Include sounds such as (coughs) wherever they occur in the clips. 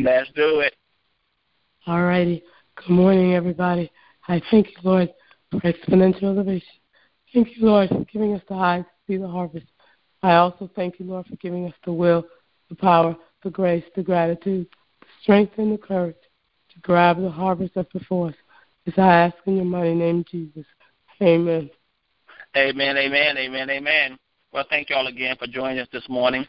Let's do it. All righty. Good morning, everybody. I thank you, Lord, for exponential elevation. Thank you, Lord, for giving us the eyes to see the harvest. I also thank you, Lord, for giving us the will, the power, the grace, the gratitude, the strength, and the courage to grab the harvest that's before us. As I ask in your mighty name, Jesus. Amen. Amen, amen, amen, amen. Well, thank you all again for joining us this morning.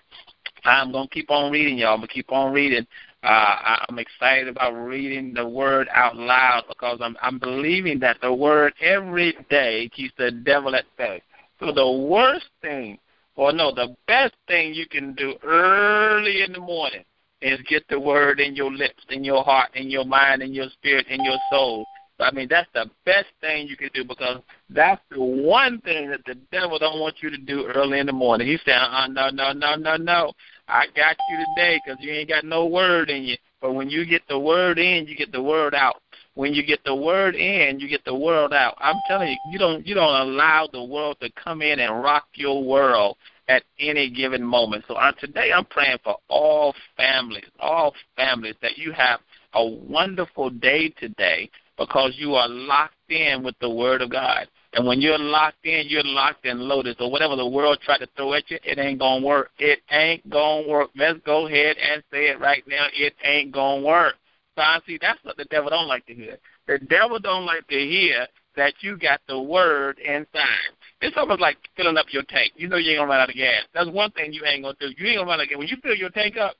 I'm going to keep on reading, y'all. I'm going to keep on reading. Uh, I'm excited about reading the word out loud because I'm, I'm believing that the word every day keeps the devil at bay. So the worst thing, or no, the best thing you can do early in the morning is get the word in your lips, in your heart, in your mind, in your spirit, in your soul. I mean, that's the best thing you can do because that's the one thing that the devil don't want you to do early in the morning. He's saying, uh, no, no, no, no, no. I got you today because you ain't got no word in you. But when you get the word in, you get the word out. When you get the word in, you get the world out. I'm telling you, you don't you don't allow the world to come in and rock your world at any given moment. So uh, today I'm praying for all families, all families that you have a wonderful day today because you are locked in with the Word of God. And when you're locked in, you're locked and loaded. So whatever the world tried to throw at you, it ain't gonna work. It ain't gonna work. Let's go ahead and say it right now. It ain't gonna work. So I see that's what the devil don't like to hear. The devil don't like to hear that you got the word inside. It's almost like filling up your tank. You know you ain't gonna run out of gas. That's one thing you ain't gonna do. You ain't gonna run out of gas. When you fill your tank up,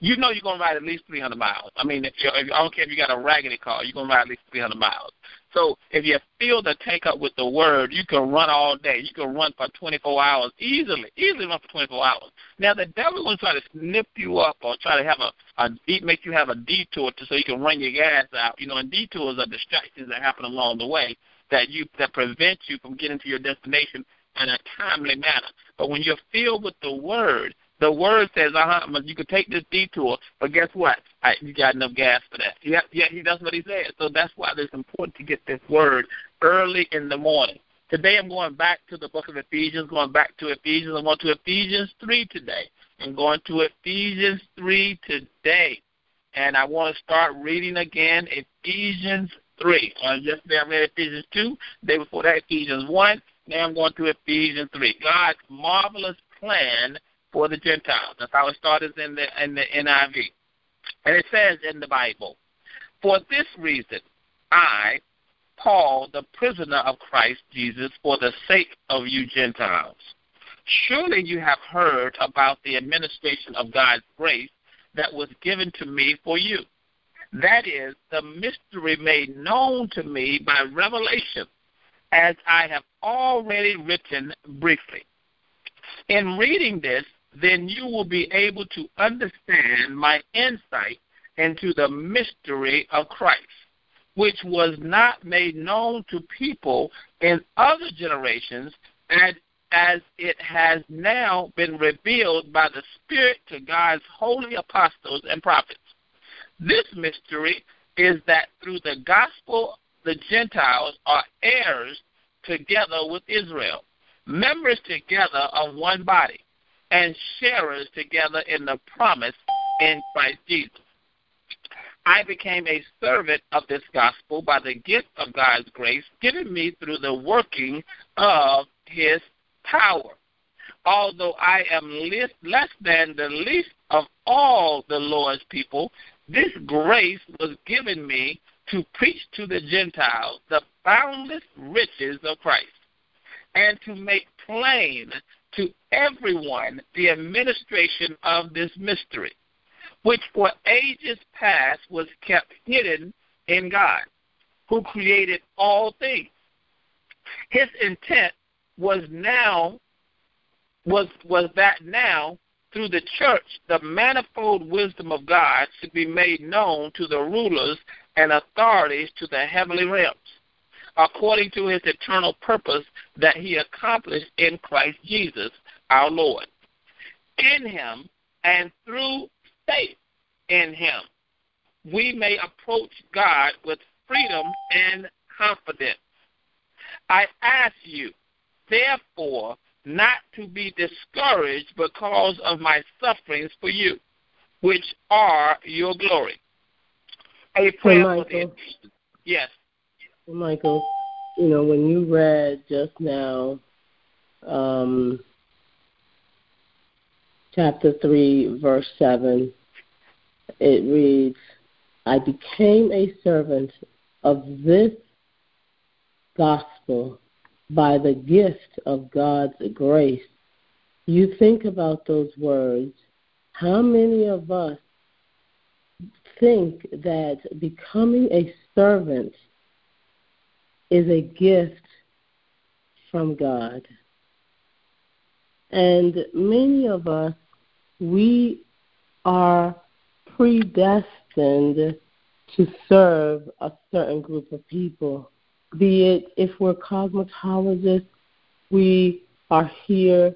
you know you're gonna ride at least 300 miles. I mean, if you, if, I don't care if you got a raggedy car, you're gonna ride at least 300 miles. So if you fill the tank up with the word, you can run all day. You can run for 24 hours easily, easily run for 24 hours. Now the devil will try to snip you up or try to have a, a deep, make you have a detour to, so you can run your gas out. You know, and detours are distractions that happen along the way that you that prevent you from getting to your destination in a timely manner. But when you're filled with the word, the word says, uh huh, you can take this detour, but guess what? You got enough gas for that. Yeah, yeah, he does what he says. So that's why it's important to get this word early in the morning. Today I'm going back to the book of Ephesians, going back to Ephesians. I'm going to Ephesians 3 today. I'm going to Ephesians 3 today. And I want to start reading again Ephesians 3. Uh, yesterday I read Ephesians 2. The day before that, Ephesians 1. Now I'm going to Ephesians 3. God's marvelous plan for the Gentiles. That's how it started in the in the NIV. And it says in the Bible, For this reason I, Paul, the prisoner of Christ Jesus, for the sake of you Gentiles. Surely you have heard about the administration of God's grace that was given to me for you. That is the mystery made known to me by revelation, as I have already written briefly. In reading this, then you will be able to understand my insight into the mystery of Christ, which was not made known to people in other generations, and as it has now been revealed by the Spirit to God's holy apostles and prophets. This mystery is that through the gospel, the Gentiles are heirs together with Israel, members together of one body and sharers together in the promise in Christ Jesus. I became a servant of this gospel by the gift of God's grace given me through the working of his power. Although I am less than the least of all the Lord's people, this grace was given me to preach to the Gentiles the boundless riches of Christ and to make plain to everyone the administration of this mystery, which for ages past was kept hidden in God, who created all things. His intent was now was was that now through the church the manifold wisdom of God should be made known to the rulers and authorities to the heavenly realms according to his eternal purpose that he accomplished in Christ Jesus our Lord. In him and through faith in him, we may approach God with freedom and confidence. I ask you, therefore, not to be discouraged because of my sufferings for you, which are your glory. A prayer hey, Michael. Yes. Michael, you know, when you read just now um, chapter 3, verse 7, it reads, I became a servant of this gospel by the gift of God's grace. You think about those words. How many of us think that becoming a servant is a gift from God? And many of us, we are predestined to serve a certain group of people. Be it if we're cosmetologists, we are here,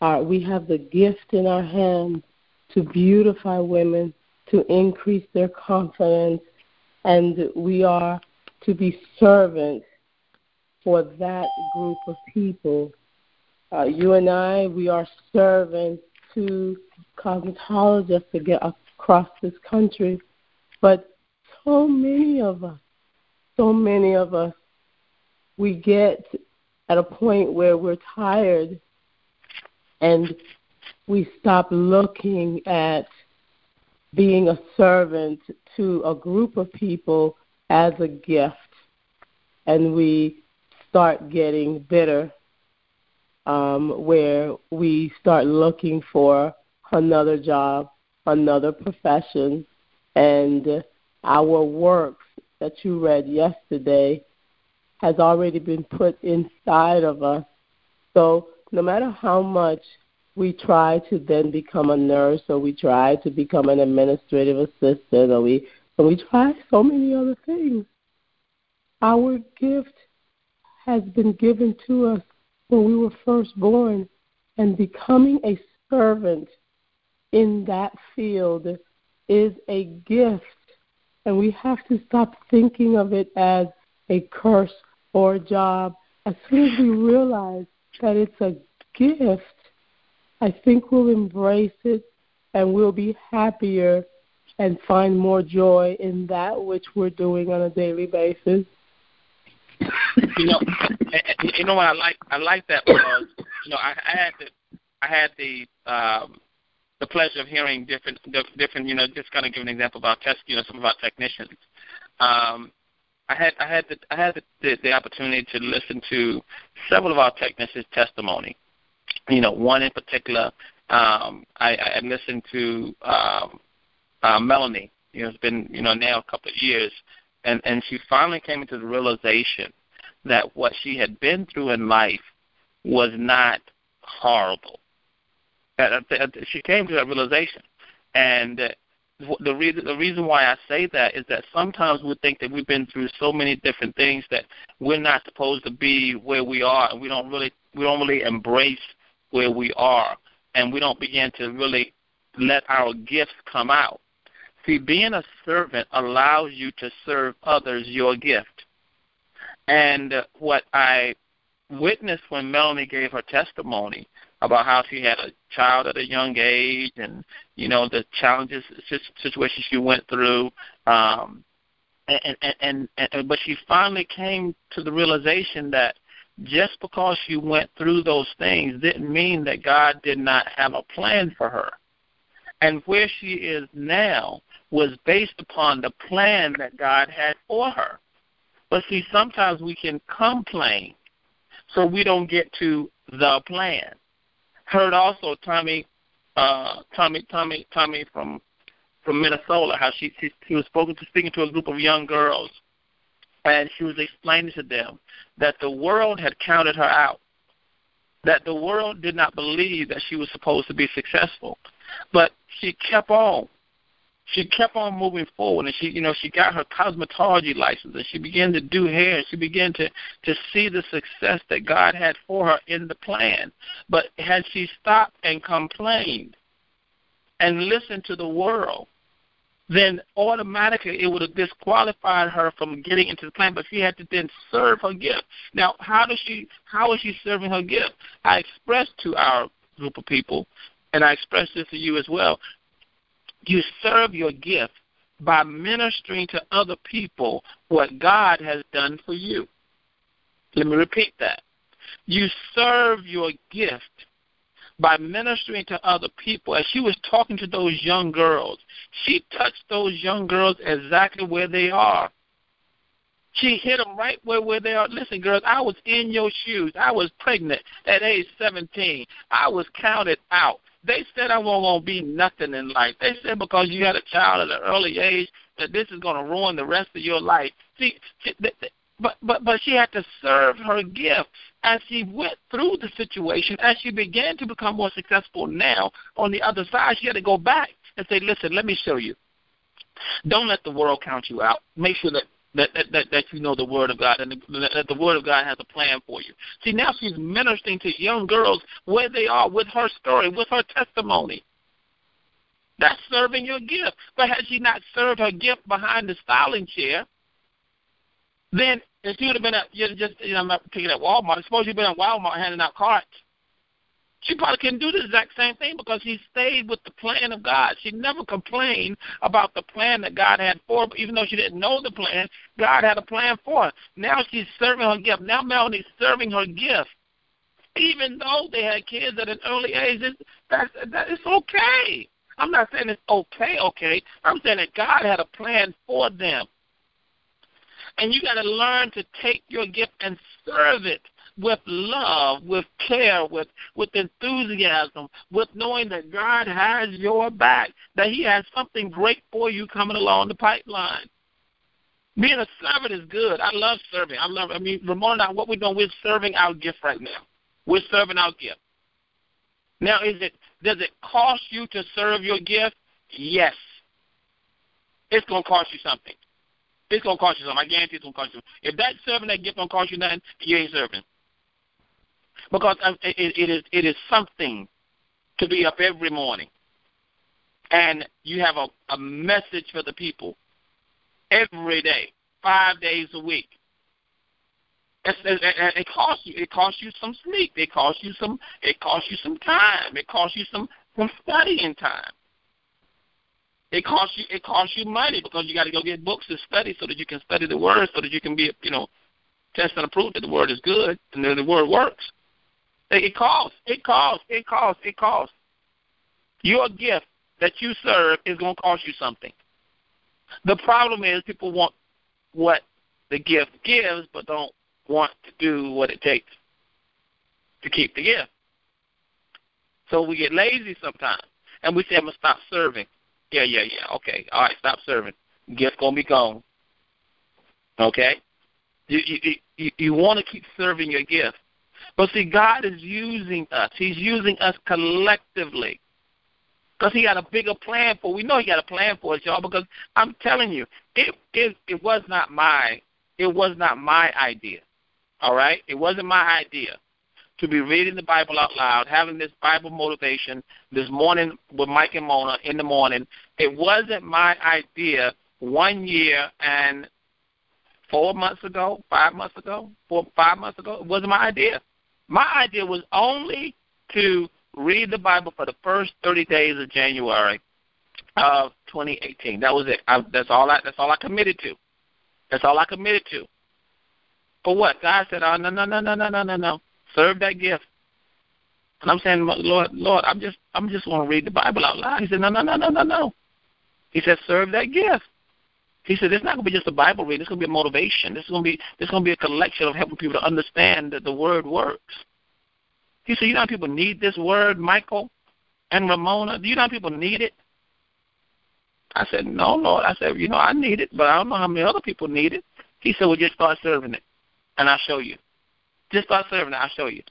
uh, we have the gift in our hands to beautify women, to increase their confidence, and we are to be servants for that group of people. Uh, you and I, we are servants to cosmetologists to get across this country. But so many of us, so many of us, we get at a point where we're tired and we stop looking at being a servant to a group of people as a gift and we start getting bitter um, where we start looking for another job, another profession, and our works that you read yesterday has already been put inside of us. So no matter how much we try to then become a nurse or we try to become an administrative assistant or we we try so many other things, our gift has been given to us when we were first born and becoming a servant in that field is a gift and we have to stop thinking of it as a curse or a job. As soon as we realize that it's a gift, I think we'll embrace it and we'll be happier and find more joy in that which we're doing on a daily basis. You know, (laughs) you know what I like? I like that because you know I, I had the I had the um, the pleasure of hearing different different you know just kind of give an example about test you know some of our technicians. Um, I had I had the I had the, the, the opportunity to listen to several of our technicians' testimony. You know, one in particular, um, I, I listened to um, uh, Melanie. You know, it's been you know now a couple of years, and and she finally came into the realization that what she had been through in life was not horrible. She came to that realization, and uh, the reason the reason why I say that is that sometimes we think that we've been through so many different things that we're not supposed to be where we are, and we don't really we don't really embrace where we are, and we don't begin to really let our gifts come out. See, being a servant allows you to serve others your gift. And what I witnessed when Melanie gave her testimony about how she had a child at a young age and you know the challenges situations she went through um and, and and and but she finally came to the realization that just because she went through those things didn't mean that God did not have a plan for her. And where she is now was based upon the plan that God had for her. But see, sometimes we can complain so we don't get to the plan. Heard also Tommy, uh, Tommy, Tommy, Tommy from from Minnesota, how she she, she was spoken to speaking to a group of young girls, and she was explaining to them that the world had counted her out, that the world did not believe that she was supposed to be successful, but she kept on she kept on moving forward and she you know she got her cosmetology license and she began to do hair and she began to to see the success that God had for her in the plan. But had she stopped and complained and listened to the world then automatically it would have disqualified her from getting into the plan but she had to then serve her gift. Now how does she how is she serving her gift? I expressed to our group of people and i expressed this to you as well You serve your gift by ministering to other people what God has done for you. Let me repeat that. You serve your gift by ministering to other people. As she was talking to those young girls, she touched those young girls exactly where they are. She hit them right where, where they are. Listen, girls, I was in your shoes. I was pregnant at age 17. I was counted out. They said I won't gonna be nothing in life. They said because you had a child at an early age that this is gonna ruin the rest of your life. See, but but but she had to serve her gift as she went through the situation. As she began to become more successful now, on the other side, she had to go back and say, "Listen, let me show you. Don't let the world count you out. Make sure that that, that, that, you know the Word of God and the, that the Word of God has a plan for you. See, now she's ministering to young girls where they are with her story, with her testimony. That's serving your gift. But had she not served her gift behind the styling chair, then if she would have been at just you know, I'm not picking at Walmart. Suppose you've been at Walmart handing out carts she probably can do the exact same thing because she stayed with the plan of God. She never complained about the plan that God had for her, even though she didn't know the plan. God had a plan for her. Now she's serving her gift. Now Melanie's serving her gift. Even though they had kids at an early age, it's, that's, that, it's okay. I'm not saying it's okay, okay. I'm saying that God had a plan for them. And you got to learn to take your gift and serve it with love, with care, with with enthusiasm, with knowing that God has your back, that He has something great for you coming along the pipeline. Being a servant is good. I love serving. I love. I mean, Ramona, what we're doing, we're serving our gift right now. We're serving our gift. Now, is it does it cost you to serve your gift? Yes. It's gonna cost you something. It's gonna cost you something. I guarantee it's gonna cost you. Something. If that serving that gift don't cost you nothing, you ain't serving because um, it, it is it is something to be up every morning, and you have a, a message for the people every day, five days a week. It, it, costs you. It costs you some sleep. It costs you some. It costs you some time. It costs you some some studying time. It costs you. It costs you money because you got to go get books to study so that you can study the word, so that you can be, you know, test and prove that the word is good and that the word works. It costs. It costs. It costs. It costs. Your gift that you serve is going to cost you something. The problem is people want what the gift gives, but don't want to do what it takes to keep the gift. So we get lazy sometimes, and we say, "I'm gonna stop serving." Yeah, yeah, yeah. Okay, all right, stop serving. Gift gonna be gone. Okay, you you you, you want to keep serving your gift, but see, God is using us. He's using us collectively. Because he got a bigger plan for we know he got a plan for us, y'all, because I'm telling you, it it it was not my it was not my idea. All right? It wasn't my idea to be reading the Bible out loud, having this Bible motivation this morning with Mike and Mona in the morning. It wasn't my idea one year and four months ago, five months ago, four five months ago. It wasn't my idea. My idea was only to read the Bible for the first 30 days of January of 2018. That was it. I, that's all I. That's all I committed to. That's all I committed to. For what? God said, "Oh no, no, no, no, no, no, no, no. Serve that gift." And I'm saying, Lord, Lord, I'm just, I'm just want to read the Bible out loud. He said, No, no, no, no, no, no. He said, Serve that gift. He said, "It's not going to be just a Bible reading. It's going to be a motivation. This is going to be this is going to be a collection of helping people to understand that the Word works." He said, "You know how people need this Word, Michael and Ramona? Do you know how people need it?" I said, "No, Lord." I said, "You know, I need it, but I don't know how many other people need it." He said, "Well, just start serving it, and I'll show you. Just start serving it. I'll show you."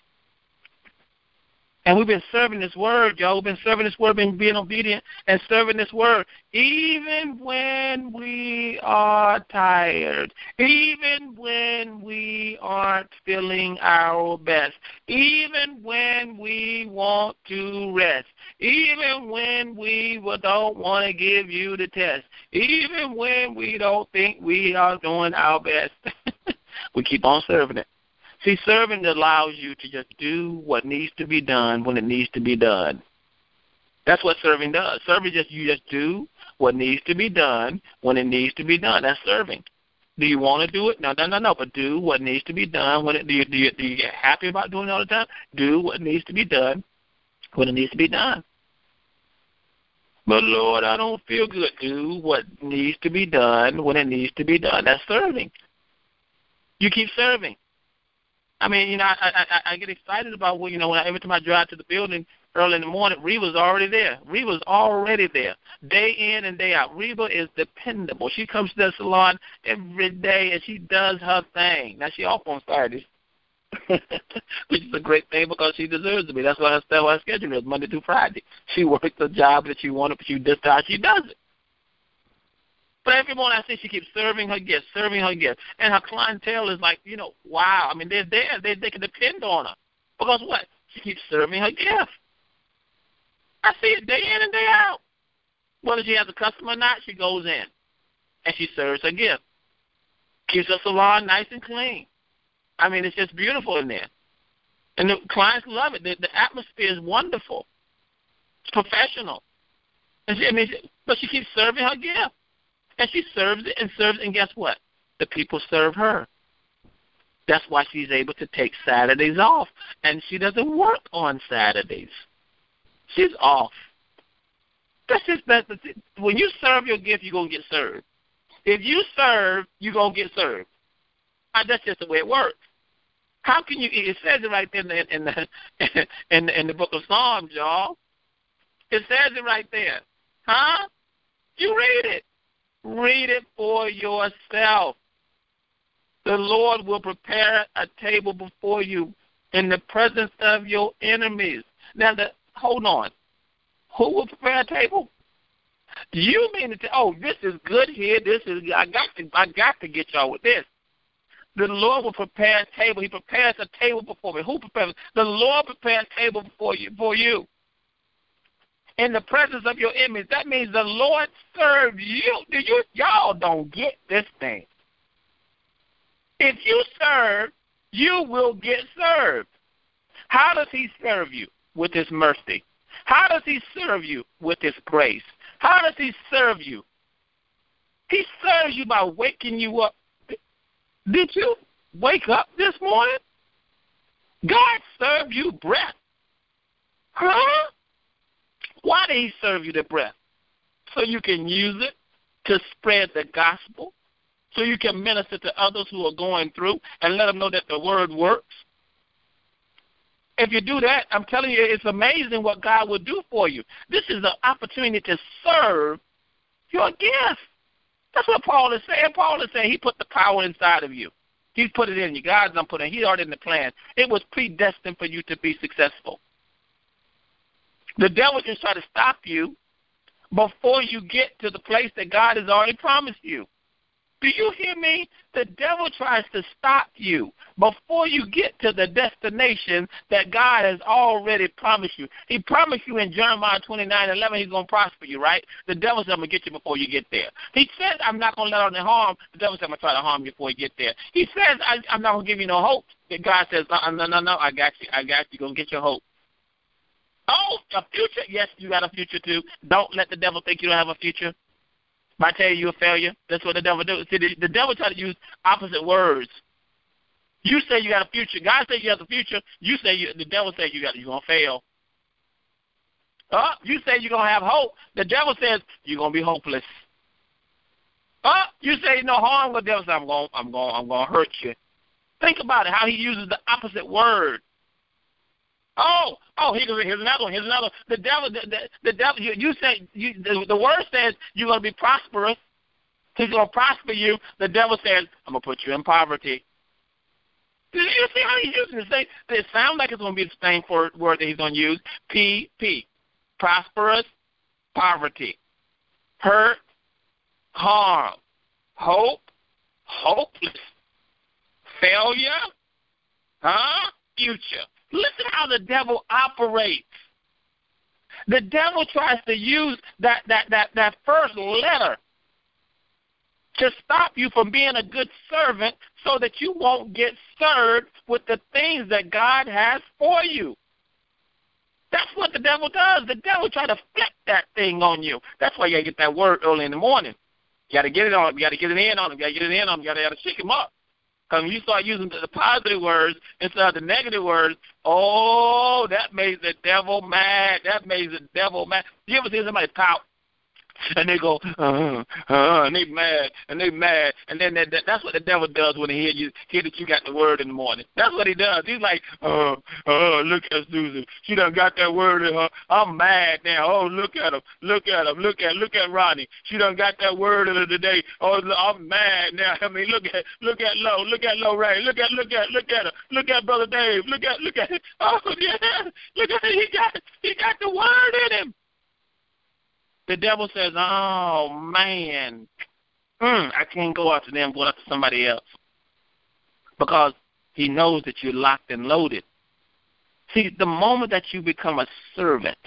And we've been serving this word, y'all. We've been serving this word, been being obedient and serving this word, even when we are tired, even when we aren't feeling our best, even when we want to rest, even when we don't want to give you the test, even when we don't think we are doing our best. (laughs) we keep on serving it. See, serving allows you to just do what needs to be done when it needs to be done. That's what serving does. Serving just you just do what needs to be done when it needs to be done. That's serving. Do you want to do it? No, no, no, no. But do what needs to be done. When it, do you do you do you get happy about doing it all the time? Do what needs to be done when it needs to be done. But Lord, I don't feel good. Do what needs to be done when it needs to be done. That's serving. You keep serving. I mean, you know, I I, I get excited about when you know when I, every time I drive to the building early in the morning, Reba's already there. Reba's already there, day in and day out. Reba is dependable. She comes to the salon every day and she does her thing. Now she off on Saturdays, (laughs) which is a great thing because she deserves to be. That's why her, that's her schedule is Monday through Friday. She works the job that she wanted, but she just how she does it. But every morning I see she keeps serving her gifts, serving her gifts, and her clientele is like, you know, wow. I mean, they're there. They they can depend on her because what? She keeps serving her gift. I see it day in and day out. Whether she has a customer or not, she goes in and she serves her gift. Keeps her salon nice and clean. I mean, it's just beautiful in there. And the clients love it. The, the atmosphere is wonderful. It's professional. And she, I mean, but she keeps serving her gift. And she serves it and serves, and guess what? The people serve her. That's why she's able to take Saturdays off. And she doesn't work on Saturdays. She's off. That's just that. When you serve your gift, you're gonna get served. If you serve, you're gonna get served. Uh, that's just the way it works. How can you? It says it right there in the in the (laughs) in the, in the book of Psalms, y'all. It says it right there, huh? You read it. Read it for yourself. The Lord will prepare a table before you in the presence of your enemies. Now, the hold on. Who will prepare a table? You mean to? tell? Oh, this is good here. This is. I got to. I got to get y'all with this. The Lord will prepare a table. He prepares a table before me. Who prepares? The Lord prepares a table before you. For you. In the presence of your enemies. That means the Lord served you. Do you? Y'all don't get this thing. If you serve, you will get served. How does He serve you? with His mercy? How does He serve you with His grace? How does He serve you? He serves you by waking you up. Did you wake up this morning? God served you breath. Huh? Why did He serve you the breath? So you can use it to spread the gospel, so you can minister to others who are going through and let them know that the word works. If you do that, I'm telling you, it's amazing what God will do for you. This is an opportunity to serve your gift. That's what Paul is saying. Paul is saying he put the power inside of you. He's put it in you. God's not putting it. He's already in the plan. It was predestined for you to be successful. The devil just try to stop you before you get to the place that God has already promised you. Do you hear me? The devil tries to stop you before you get to the destination that God has already promised you. He promised you in Jeremiah 29 11, he's going to prosper you, right? The devil said, I'm going to get you before you get there. He says, I'm not going to let on the harm. The devil said, I'm going to try to harm you before you get there. He says, I, I'm not going to give you no hope. And God says, uh, no, no, no, I got you. I got you. Going to get your hope. Oh, a future? Yes, you got a future too. Don't let the devil think you don't have a future by telling you a failure. That's what the devil do. See, the, the devil try to use opposite words. You say you got a future. God says you have a future. You say you, the devil says you got you're gonna fail. Uh, you say you're gonna have hope. The devil says you're gonna be hopeless. Uh, you say no harm. The devil says I'm gonna I'm gonna I'm gonna hurt you. Think about it. How he uses the opposite word. Oh, oh, here's, here's another one. Here's another. The devil, the, the, the devil. You, you say you, the, the word says you're going to be prosperous. He's going to prosper you. The devil says, "I'm going to put you in poverty." Do you see how he's using the same? It sounds like it's going to be the same word that he's going to use. P P, prosperous, poverty, hurt, harm, hope, hopeless, failure, huh? Future. Listen how the devil operates. The devil tries to use that, that, that, that first letter to stop you from being a good servant so that you won't get served with the things that God has for you. That's what the devil does. The devil try to flip that thing on you. That's why you gotta get that word early in the morning. You gotta get it on. You gotta get it in on him. You gotta get it in on him. You gotta, you gotta shake him up. Because when you start using the positive words instead of the negative words, oh, that makes the devil mad. That makes the devil mad. You ever see somebody pout? And they go, uh, uh, and they mad, and they mad, and then that, that, that's what the devil does when he hear you hear that you got the word in the morning. That's what he does. He's like, uh, uh, look at Susan, she done got that word in her. I'm mad now. Oh, look at him, look at him, look at look at Ronnie. She done got that word in her today. Oh, I'm mad now. (laughs) I mean, look at look at Low, look at Low Ray, look at look at look at her, look at Brother Dave, look at look at. (laughs) Oh yeah, look at he got he got the word in him. The devil says, "Oh man, mm, I can't go after them. Go after somebody else," because he knows that you're locked and loaded. See, the moment that you become a servant,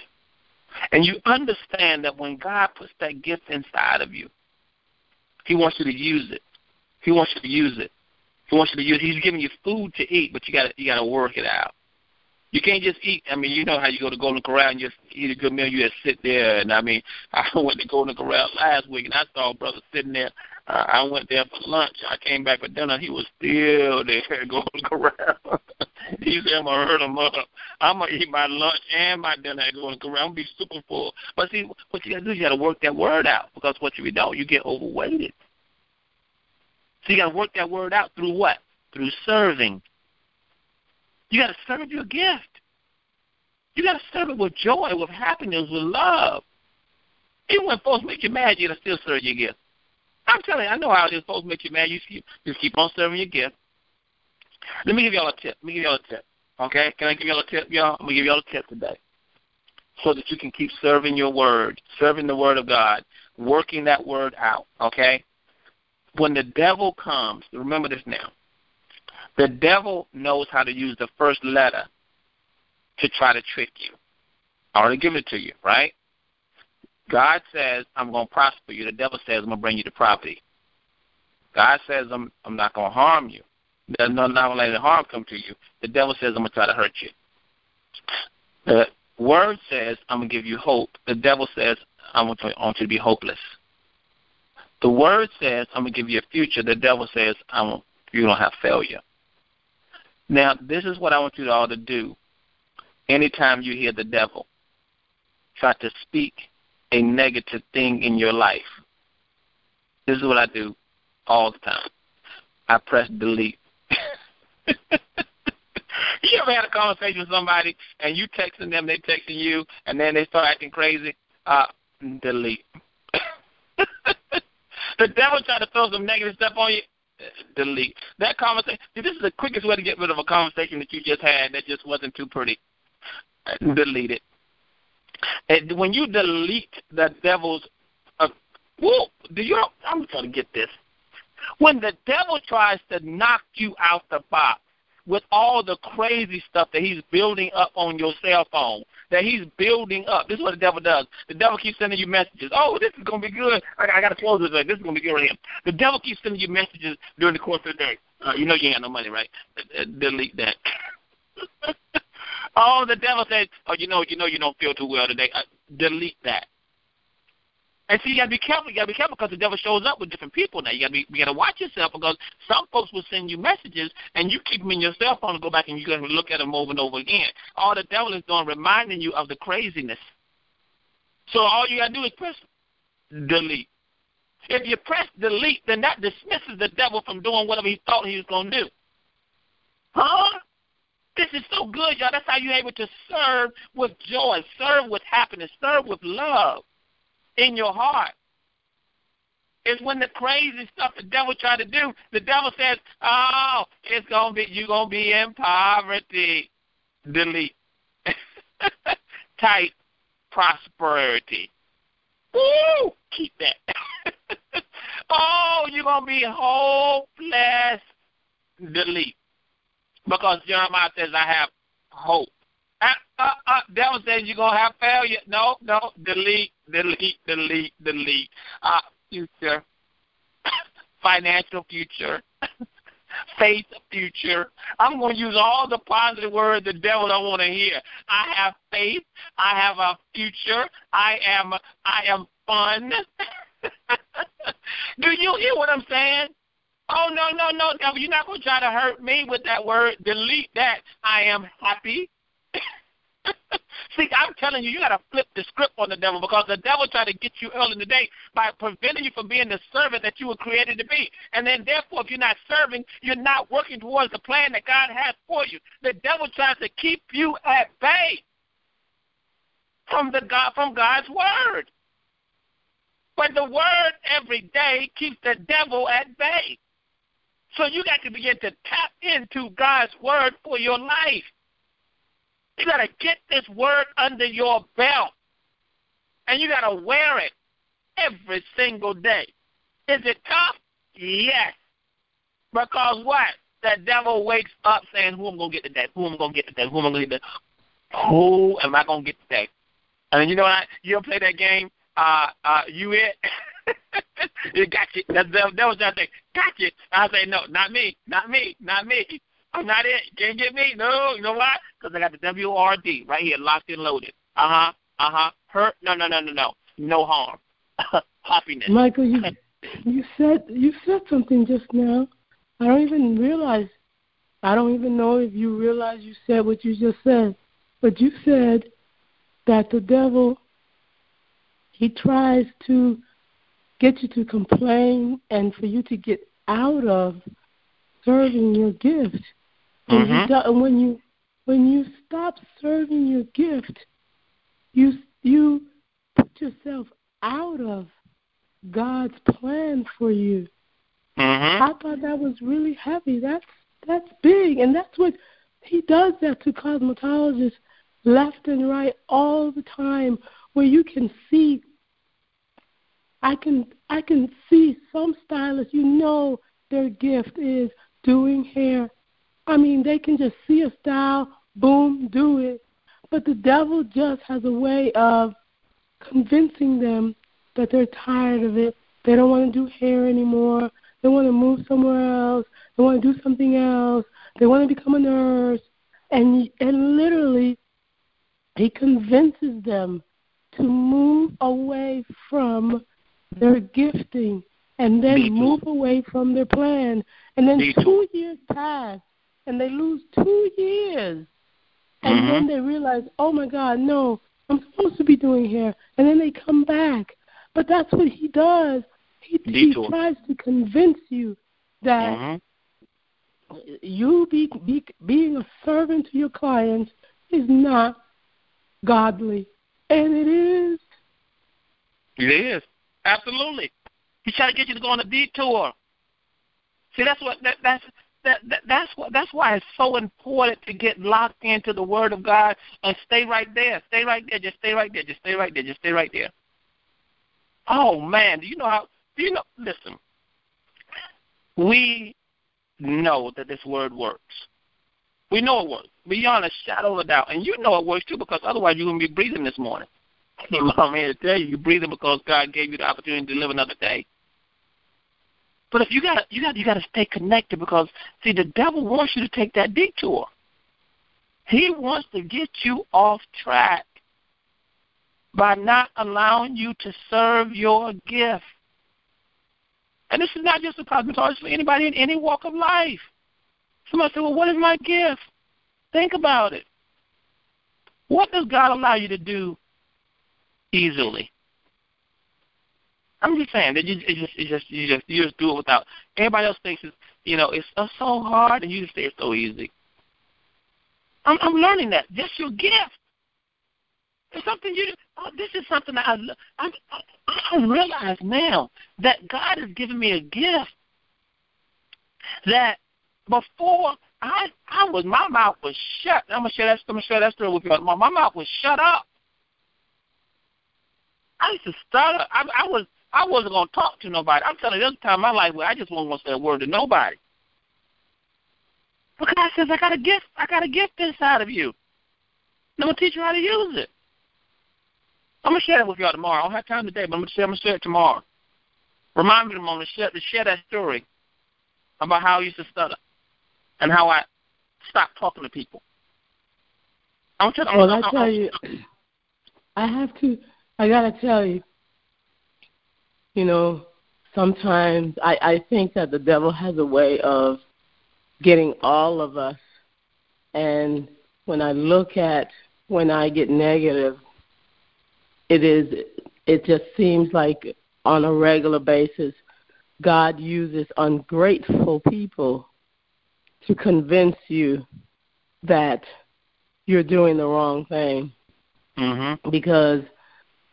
and you understand that when God puts that gift inside of you, He wants you to use it. He wants you to use it. He wants you to use. It. He's giving you food to eat, but you got you got to work it out. You can't just eat. I mean, you know how you go to Golden Corral and just eat a good meal. You just sit there. And I mean, (laughs) I went to Golden Corral last week and I saw a brother sitting there. Uh, I went there for lunch. I came back for dinner. He was still (laughs) there at Golden Corral. he said, "I'm gonna hurt him up. I'm gonna eat my lunch and my dinner at Golden Corral. I'm gonna be super full." But see, what you gotta do is you gotta work that word out because what you don't, you get overweighted. So you gotta work that word out through what? Through serving you got to serve your gift. You got to serve it with joy, with happiness, with love. Even when folks make you mad, you got to still serve your gift. I'm telling you, I know how is. Folks make you mad. You keep, just keep on serving your gift. Let me give y'all a tip. Let me give y'all a tip. Okay? Can I give y'all a tip, y'all? I'm going to give y'all a tip today so that you can keep serving your word, serving the word of God, working that word out. Okay? When the devil comes, remember this now. The devil knows how to use the first letter to try to trick you. I already given it to you, right? God says, I'm going to prosper you. The devil says, I'm going to bring you to property. God says, I'm, I'm not going to harm you. There's no, not let harm come to you. The devil says, I'm going to try to hurt you. The word says, I'm going to give you hope. The devil says, I want, to, I want you to be hopeless. The word says, I'm going to give you a future. The devil says, I want, you don't have failure. Now, this is what I want you all to do anytime you hear the devil try to speak a negative thing in your life. This is what I do all the time. I press delete. (laughs) you ever had a conversation with somebody and you texting them, they texting you, and then they start acting crazy? Uh, delete. (laughs) the devil try to throw some negative stuff on you delete that conversation. This is the quickest way to get rid of a conversation that you just had that just wasn't too pretty. Delete it. And when you delete the devil's, uh, whoa, do you? I'm trying to get this. When the devil tries to knock you out the box, with all the crazy stuff that he's building up on your cell phone, that he's building up. This is what the devil does. The devil keeps sending you messages. Oh, this is going to be good. I, I got to close this. This is going to be good right here. The devil keeps sending you messages during the course of the day. Uh, you know you ain't got no money, right? Uh, uh delete that. (laughs) oh, the devil says, oh, you know, you know you don't feel too well today. Uh, delete that. And see, you gotta be careful. You gotta be careful because the devil shows up with different people now. You gotta be, you gotta watch yourself because some folks will send you messages and you keep them in your cell phone and go back and you gotta look at them over and over again. All the devil is doing, reminding you of the craziness. So all you gotta do is press delete. If you press delete, then that dismisses the devil from doing whatever he thought he was gonna do. Huh? This is so good, y'all. That's how you're able to serve with joy, serve with happiness, serve with love in your heart. It's when the crazy stuff the devil try to do, the devil says, Oh, it's gonna be you're gonna be in poverty. Delete. (laughs) Type prosperity. Woo! Keep that. (laughs) oh, you're gonna be hopeless. Delete. Because Jeremiah says I have hope uh, uh, uh, devil says you're gonna have failure. No, no, delete, delete, delete, delete. Uh, future, (coughs) financial future. (coughs) faith, future. I'm to use all the positive words the devil don't want to hear. I have faith. I have a future. I am. I am fun. (laughs) Do you hear what I'm saying? Oh no, no, no, devil! You're not to try to hurt me with that word. Delete that. I am happy. (laughs) See, I'm telling you, you got to flip the script on the devil because the devil tried to get you early in the day by preventing you from being the servant that you were created to be. And then, therefore, if you're not serving, you're not working towards the plan that God has for you. The devil tries to keep you at bay from the God from God's word. But the word every day keeps the devil at bay. So you got to begin to tap into God's word for your life. You got to get this word under your belt. And you got to wear it every single day. Is it tough? Yes. Because what? The devil wakes up saying, Who am I going to get today? Who am I going to get today? Who am I going to get today? Who am I going to get today? And you know what? You ever play that game? Uh, uh, you it? (laughs) you got you. That, that, that was that thing. Got you. I say, No, not me. Not me. Not me. I'm not it. Can't get me. No, you know why? Because I got the W R D right here, locked and loaded. Uh huh. Uh huh. Hurt? No, no, no, no, no. No harm. (laughs) Happiness. Michael, you you said you said something just now. I don't even realize. I don't even know if you realize you said what you just said. But you said that the devil he tries to get you to complain and for you to get out of serving your gift. And, mm-hmm. you, and when you when you stop serving your gift, you you put yourself out of God's plan for you. Mm-hmm. I thought that was really heavy. That's that's big, and that's what he does that to cosmetologists left and right all the time, where you can see. I can I can see some stylists. You know their gift is doing hair I mean, they can just see a style, boom, do it. But the devil just has a way of convincing them that they're tired of it. They don't want to do hair anymore. They want to move somewhere else. They want to do something else. They want to become a nurse. And and literally, he convinces them to move away from their gifting and then move away from their plan. And then two years pass, and they lose two years. And mm-hmm. then they realize, oh my God, no, I'm supposed to be doing hair. And then they come back. But that's what he does. He, he tries to convince you that mm-hmm. you be, be, being a servant to your clients is not godly. And it is. It is. Absolutely. He's trying to get you to go on a detour. See, that's what that, that's that, that that's what that's why it's so important to get locked into the Word of God and stay right there, stay right there, just stay right there, just stay right there, just stay right there. Oh man, do you know how? Do you know? Listen, we know that this Word works. We know it works beyond a shadow of a doubt, and you know it works too because otherwise you wouldn't be breathing this morning. (laughs) I'm here to tell you, you're breathing because God gave you the opportunity to live another day. But if you got you got you got to stay connected because see the devil wants you to take that detour. He wants to get you off track by not allowing you to serve your gift. And this is not just a cosmetologist for anybody in any walk of life. Somebody say, Well, what is my gift? Think about it. What does God allow you to do easily? I'm just saying that you just it just you just you just do it without everybody else thinks it's you know it's so hard and you just say it's so easy. I'm I'm learning that just your gift. It's something you. Oh, this is something that I I I realize now that God has given me a gift that before I I was my mouth was shut. I'm gonna share that. I'm gonna share that story with you. My my mouth was shut up. I used to start. I, I was I wasn't going to talk to nobody. I'm telling you, this time in my life where I just wasn't going to say a word to nobody. But God says, I got a gift. I got a gift inside of you. And I'm going to teach you how to use it. I'm going to share it with y'all tomorrow. I don't have time today, but I'm going to share, I'm to share it tomorrow. Remind me tomorrow to share, to share that story. about how I used to stutter and how I stopped talking to people. I'm to, well, I tell you, I have to. I gotta tell you, you know, sometimes I, I think that the devil has a way of getting all of us. And when I look at when I get negative, it is it just seems like on a regular basis God uses ungrateful people to convince you that you're doing the wrong thing. Mm-hmm. Because,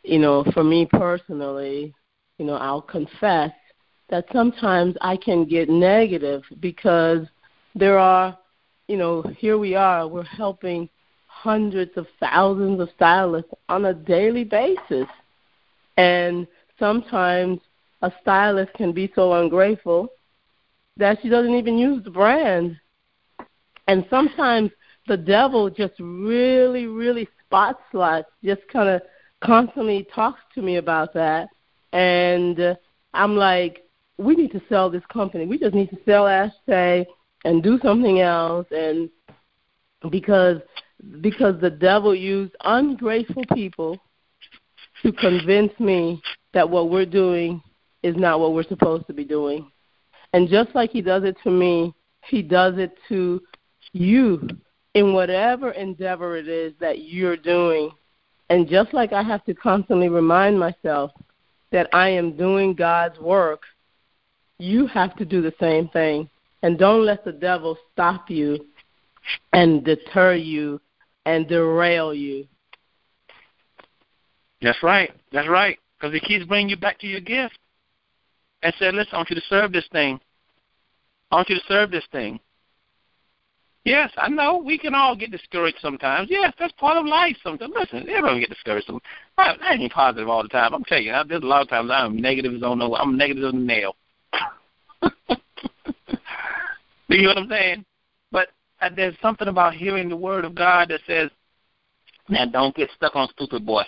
you know, for me personally, you know, I'll confess that sometimes I can get negative because there are, you know, here we are, we're helping hundreds of thousands of stylists on a daily basis. And sometimes a stylist can be so ungrateful that she doesn't even use the brand. And sometimes the devil just really, really spots just kind of constantly talks to me about that. And I'm like, we need to sell this company. We just need to sell Ashtae and do something else. And because because the devil used ungrateful people to convince me that what we're doing is not what we're supposed to be doing. And just like he does it to me, he does it to you in whatever endeavor it is that you're doing. And just like I have to constantly remind myself that I am doing God's work, you have to do the same thing. And don't let the devil stop you and deter you and derail you. That's right. That's right. Because he keeps bringing you back to your gift and said, listen, I want you to serve this thing. I want you to serve this thing. Yes, I know we can all get discouraged sometimes. Yes, that's part of life sometimes. Listen, everyone get discouraged. I, I ain't positive all the time. I'm telling you, there's a lot of times I'm negative as on no. I'm negative as a nail. (laughs) Do you know what I'm saying? But uh, there's something about hearing the word of God that says, "Now don't get stuck on stupid boy."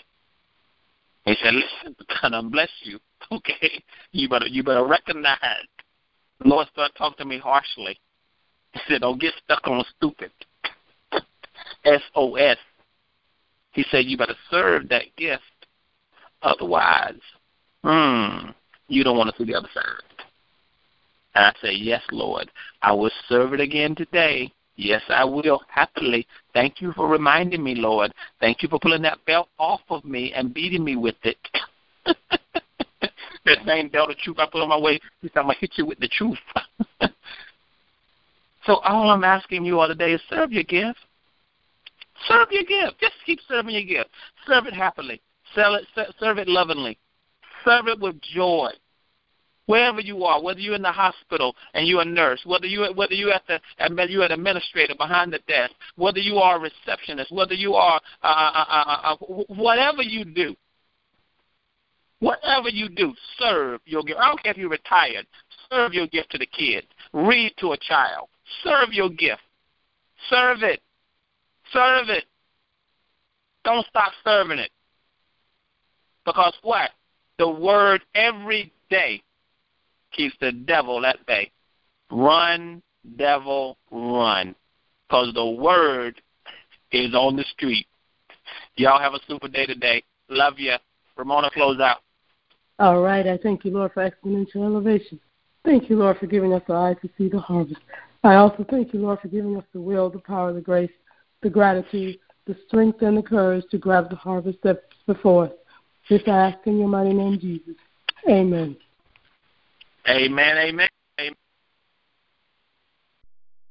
He said, "Listen, (laughs) God bless you. (laughs) Okay, you better you better recognize." The Lord started talking to me harshly. He said, "Don't get stuck on stupid." S O S. He said, "You better serve that gift, otherwise, hmm, you don't want to see the other side." And I say, Yes, Lord, I will serve it again today. Yes, I will, happily. Thank you for reminding me, Lord. Thank you for pulling that belt off of me and beating me with it. (laughs) that same belt of truth I put on my way, he said, I'm going to hit you with the truth. (laughs) so all I'm asking you all today is serve your gift. Serve your gift. Just keep serving your gift. Serve it happily. Sell it, serve it lovingly. Serve it with joy wherever you are, whether you're in the hospital and you're a nurse, whether you whether you at the you're an administrator behind the desk, whether you are a receptionist, whether you are uh, uh, uh, uh, whatever you do, whatever you do, serve your gift. I don't care if you're retired. Serve your gift to the kids. Read to a child. Serve your gift. Serve it. Serve it. Don't stop serving it. Because what? The word every day keeps the devil at bay. Run, devil, run. Because the word is on the street. Y'all have a super day today. Love you. Ramona, close out. All right. I thank you, Lord, for exponential elevation. Thank you, Lord, for giving us the eye to see the harvest. I also thank you, Lord, for giving us the will, the power, the grace, the gratitude, the strength, and the courage to grab the harvest that's before us. This I ask in your mighty name, Jesus. Amen. Amen, amen.